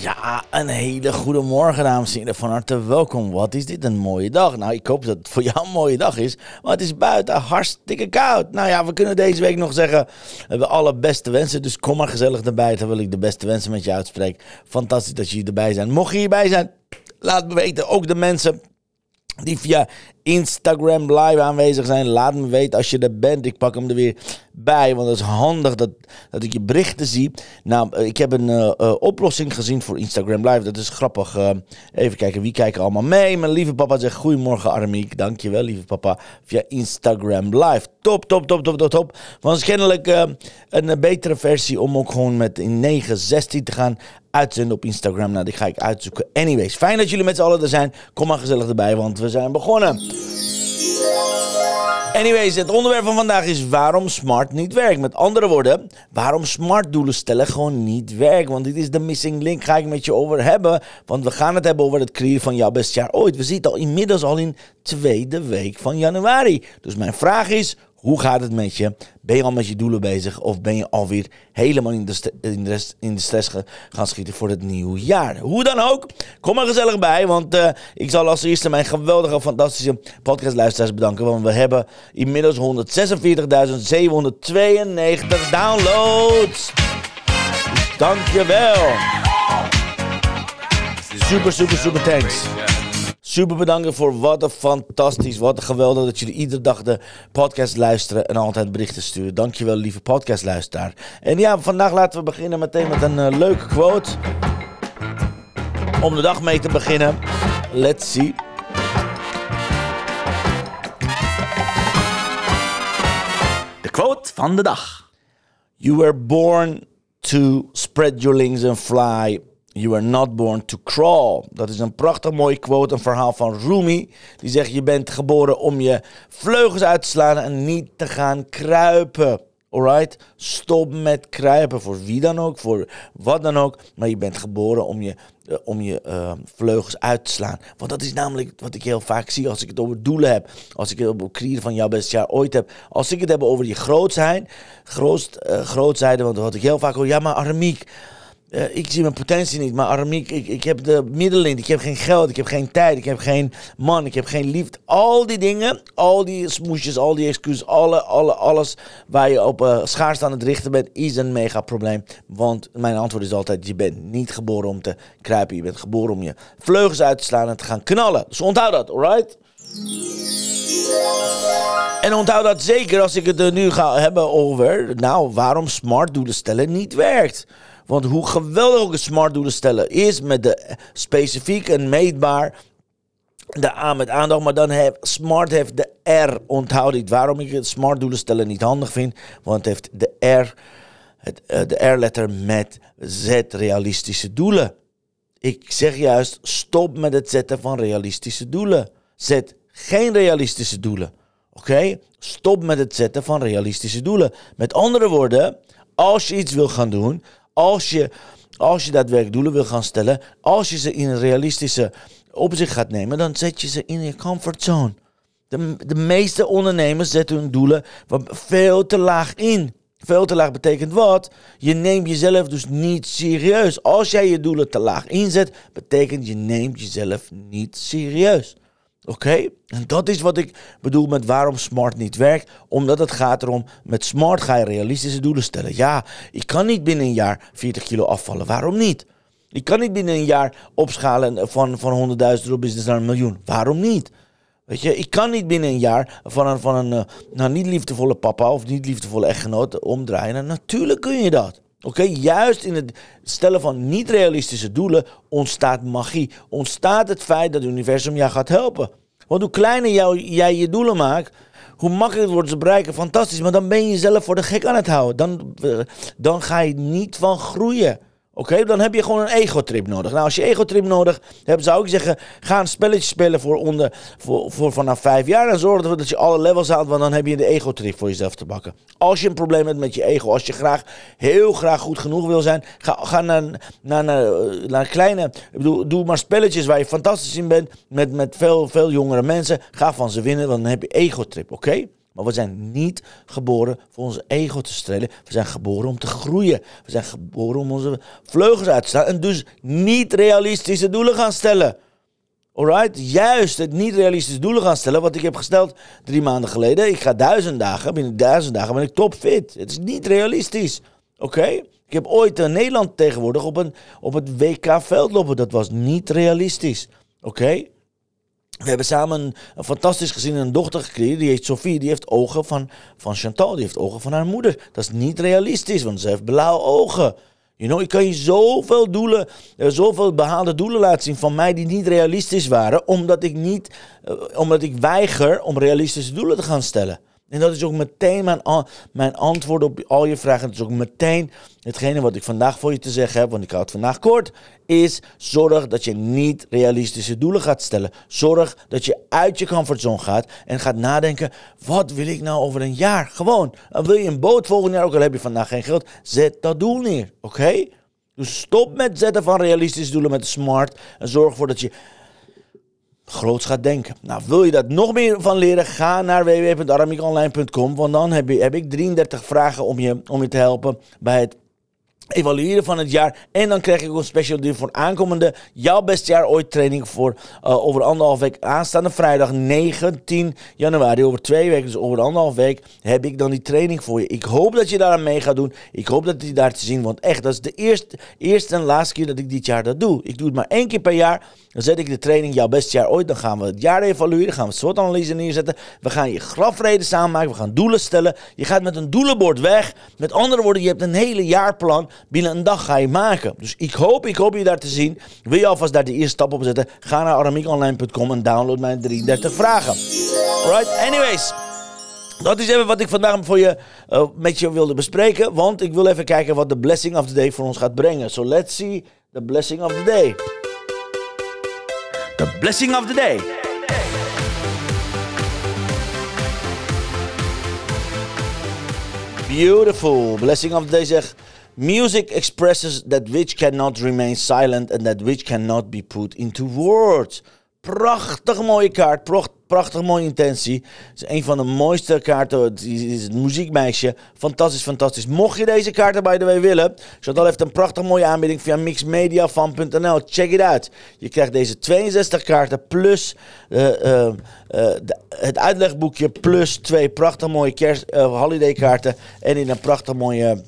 Ja, een hele goede morgen, dames en heren. Van harte welkom. Wat is dit een mooie dag? Nou, ik hoop dat het voor jou een mooie dag is. Maar het is buiten hartstikke koud. Nou ja, we kunnen deze week nog zeggen: we hebben alle beste wensen. Dus kom maar gezellig erbij, terwijl ik de beste wensen met je uitspreek. Fantastisch dat jullie erbij zijn. Mocht je hierbij zijn, laat me weten. Ook de mensen die via Instagram live aanwezig zijn. Laat me weten als je er bent. Ik pak hem er weer bij, want het is handig dat, dat ik je berichten zie. Nou, eh, ik heb een uh, uh, oplossing gezien voor Instagram live. Dat is grappig. Even kijken, wie kijken allemaal mee? Mijn lieve papa zegt goedemorgen Armiek. Dankjewel, lieve papa. Via Instagram live. Top, top, top, top, top, top. Want kennelijk een betere versie om ook gewoon met in 9, 16 te gaan uitzenden op Instagram. Nou, die ga ik uitzoeken. Anyways, fijn dat jullie met z'n allen er zijn. Kom maar gezellig erbij, want we zijn begonnen. Anyways, het onderwerp van vandaag is waarom smart niet werkt. Met andere woorden, waarom smart doelen stellen gewoon niet werkt. Want dit is de missing link, ga ik met je over hebben. Want we gaan het hebben over het creëren van jouw best jaar ooit. We zitten al inmiddels al in tweede week van januari. Dus mijn vraag is, hoe gaat het met je? Ben je al met je doelen bezig? Of ben je alweer helemaal in de, in de, in de stress gaan schieten voor het nieuwe jaar? Hoe dan ook, kom er gezellig bij. Want uh, ik zal als eerste mijn geweldige, fantastische podcastluisteraars bedanken. Want we hebben inmiddels 146.792 downloads. Dankjewel. Super, super, super thanks. Super bedanken voor wat een fantastisch, wat een geweldig dat jullie iedere dag de podcast luisteren en altijd berichten sturen. Dankjewel lieve podcastluisteraar. En ja, vandaag laten we beginnen meteen met een uh, leuke quote. Om de dag mee te beginnen. Let's see. De quote van de dag. You were born to spread your wings and fly You are not born to crawl. Dat is een prachtig mooie quote, een verhaal van Rumi. Die zegt: Je bent geboren om je vleugels uit te slaan en niet te gaan kruipen. Alright? Stop met kruipen. Voor wie dan ook, voor wat dan ook. Maar je bent geboren om je, uh, om je uh, vleugels uit te slaan. Want dat is namelijk wat ik heel vaak zie als ik het over doelen heb. Als ik het over creëren van jouw beste jaar ooit heb. Als ik het heb over je groot zijn. Groot, uh, groot zijn, want wat ik heel vaak hoor. Ja, maar Aramiek. Uh, ik zie mijn potentie niet, maar Aramiek, ik, ik heb de middelen Ik heb geen geld, ik heb geen tijd, ik heb geen man, ik heb geen liefde. Al die dingen, al die smoesjes, al die excuses, alle, alle, alles waar je op uh, schaarste aan het richten bent, is een mega probleem. Want mijn antwoord is altijd, je bent niet geboren om te kruipen. Je bent geboren om je vleugels uit te slaan en te gaan knallen. Dus onthoud dat, alright? En onthoud dat zeker als ik het er nu ga hebben over, nou, waarom smart doelen stellen niet werkt. Want hoe geweldig ook smart doelen stellen is met de specifiek en meetbaar de A met aandacht, maar dan heeft smart heeft de R. Onthoud dit. Waarom ik het smart doelen stellen niet handig vind, want het heeft de R, het, uh, de R-letter met Z realistische doelen. Ik zeg juist, stop met het zetten van realistische doelen. Zet geen realistische doelen. Oké? Stop met het zetten van realistische doelen. Met andere woorden, als je iets wil gaan doen, als je, als je daadwerkelijk doelen wil gaan stellen, als je ze in een realistische opzicht gaat nemen, dan zet je ze in je comfortzone. De, de meeste ondernemers zetten hun doelen veel te laag in. Veel te laag betekent wat? Je neemt jezelf dus niet serieus. Als jij je doelen te laag inzet, betekent je neemt jezelf niet serieus. Oké? En dat is wat ik bedoel met waarom smart niet werkt. Omdat het gaat erom, met smart ga je realistische doelen stellen. Ja, ik kan niet binnen een jaar 40 kilo afvallen. Waarom niet? Ik kan niet binnen een jaar opschalen van, van 100.000 euro business naar een miljoen. Waarom niet? Weet je, ik kan niet binnen een jaar van een, van een nou, niet liefdevolle papa of niet liefdevolle echtgenoot omdraaien. natuurlijk kun je dat. Oké, juist in het stellen van niet realistische doelen ontstaat magie. Ontstaat het feit dat het universum jou gaat helpen. Want hoe kleiner jij je doelen maakt, hoe makkelijker het wordt te bereiken, fantastisch. Maar dan ben je jezelf voor de gek aan het houden. Dan, eh, dan ga je niet van groeien. Oké, dan heb je gewoon een ego-trip nodig. Nou, als je ego-trip nodig hebt, zou ik zeggen: ga een spelletje spelen voor, onder, voor, voor vanaf vijf jaar. En zorg ervoor dat je alle levels haalt, want dan heb je de ego-trip voor jezelf te bakken. Als je een probleem hebt met je ego, als je graag, heel graag goed genoeg wil zijn, ga, ga naar, naar, naar, kleine. Ik doe maar spelletjes waar je fantastisch in bent. Met, met veel, veel jongere mensen. Ga van ze winnen, want dan heb je ego-trip. Oké? Maar we zijn niet geboren voor onze ego te strelen. We zijn geboren om te groeien. We zijn geboren om onze vleugels uit te staan. En dus niet realistische doelen gaan stellen. Alright? Juist het niet realistische doelen gaan stellen. Wat ik heb gesteld drie maanden geleden. Ik ga duizend dagen. Binnen duizend dagen ben ik topfit. Het is niet realistisch. Oké? Ik heb ooit in Nederland tegenwoordig op, een, op het WK veldlopen. Dat was niet realistisch. Oké? We hebben samen een, fantastisch gezin en een dochter gekregen. Die heet Sophie. Die heeft ogen van, van Chantal. Die heeft ogen van haar moeder. Dat is niet realistisch, want ze heeft blauwe ogen. You know, ik kan je zoveel doelen, eh, zoveel behaalde doelen laten zien van mij die niet realistisch waren. Omdat ik, niet, eh, omdat ik weiger om realistische doelen te gaan stellen. En dat is ook meteen mijn, antwoord op al je vragen. Het is ook meteen hetgene wat ik vandaag voor je te zeggen heb, want ik houd het vandaag kort. Is zorg dat je niet realistische doelen gaat stellen. Zorg dat je uit je comfortzone gaat en gaat nadenken: wat wil ik nou over een jaar? Gewoon. wil je een boot volgend jaar, ook al heb je vandaag geen geld, zet dat doel neer. Oké? Dus stop met zetten van realistische doelen met smart. En zorg ervoor dat je groots gaat denken. Nou, wil je dat nog meer van leren? Ga naar www.aramiekonline.com, want dan heb, je, heb ik 33 vragen om je, om je te helpen bij het evalueren van het jaar. En dan krijg ik een special deal voor aankomende jouw beste jaar ooit training voor uh, over anderhalf week. Aanstaande vrijdag 19 januari, over twee weken, dus over anderhalf week, heb ik dan die training voor je. Ik hoop dat je daar aan mee gaat doen. Ik hoop dat je daar te zien, want echt, dat is de eerste, eerste en laatste keer dat ik dit jaar dat doe. Ik doe het maar één keer per jaar. Dan zet ik de training jouw beste jaar ooit. Dan gaan we het jaar evalueren. gaan we SWOT-analyse neerzetten. We gaan je grafreden samenmaken. We gaan doelen stellen. Je gaat met een doelenbord weg. Met andere woorden, je hebt een hele jaarplan. Binnen een dag ga je maken. Dus ik hoop, ik hoop je daar te zien. Wil je alvast daar de eerste stap op zetten? Ga naar aramiekonline.com en download mijn 33 vragen. Alright, anyways. Dat is even wat ik vandaag voor je, uh, met je wilde bespreken. Want ik wil even kijken wat de blessing of the day voor ons gaat brengen. So let's see the blessing of the day. The blessing of the day. Beautiful. Blessing of the day zegt... Music expresses that which cannot remain silent and that which cannot be put into words. Prachtig mooie kaart, prachtig mooie intentie. Het is een van de mooiste kaarten. Het is het muziekmeisje. Fantastisch, fantastisch. Mocht je deze kaarten bij de way willen, Chantal heeft een prachtig mooie aanbieding via mixmediafan.nl. Check it out. Je krijgt deze 62 kaarten plus uh, uh, uh, het uitlegboekje plus twee prachtig mooie kerst, holiday kaarten. En in een prachtig mooie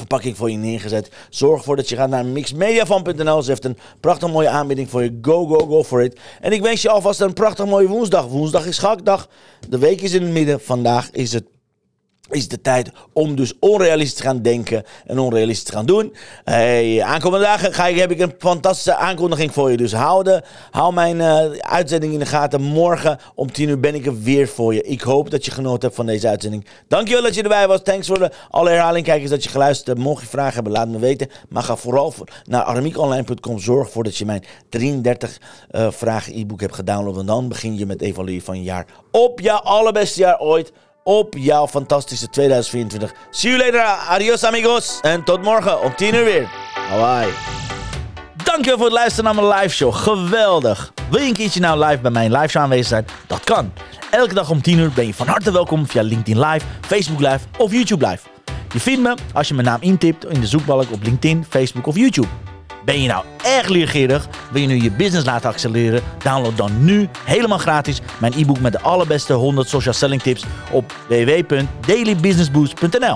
verpakking voor je neergezet. Zorg ervoor dat je gaat naar mixmediafan.nl. Ze heeft een prachtig mooie aanbieding voor je. Go, go, go for it. En ik wens je alvast een prachtig mooie woensdag. Woensdag is schakdag. De week is in het midden. Vandaag is het is de tijd om dus onrealistisch te gaan denken en onrealistisch te gaan doen. Hey, aankomende dagen ga ik, heb ik een fantastische aankondiging voor je. Dus hou, de, hou mijn uh, uitzending in de gaten. Morgen om 10 uur ben ik er weer voor je. Ik hoop dat je genoten hebt van deze uitzending. Dankjewel dat je erbij was. Thanks voor de alle herhalingkijkers dat je geluisterd hebt. Mocht je vragen hebben, laat me weten. Maar ga vooral voor, naar aramiekonline.com. Zorg ervoor dat je mijn 33 uh, eh, vragen e-book hebt gedownload. En dan begin je met evalueren van je jaar op jouw allerbeste jaar ooit op jouw fantastische 2024. See you later. Adios amigos. En tot morgen om 10 uur weer. Bye Dankjewel voor het luisteren naar mijn live show. Geweldig. Wil je een keertje nou live bij mijn live show aanwezig zijn? Dat kan. Elke dag om 10 uur ben je van harte welkom via LinkedIn Live, Facebook Live of YouTube Live. Je vindt me als je mijn naam intipt in de zoekbalk op LinkedIn, Facebook of YouTube. Ben je nou erg leergierig? Wil je nu je business laten accelereren? Download dan nu helemaal gratis mijn e-book met de allerbeste 100 social selling tips op www.dailybusinessboost.nl.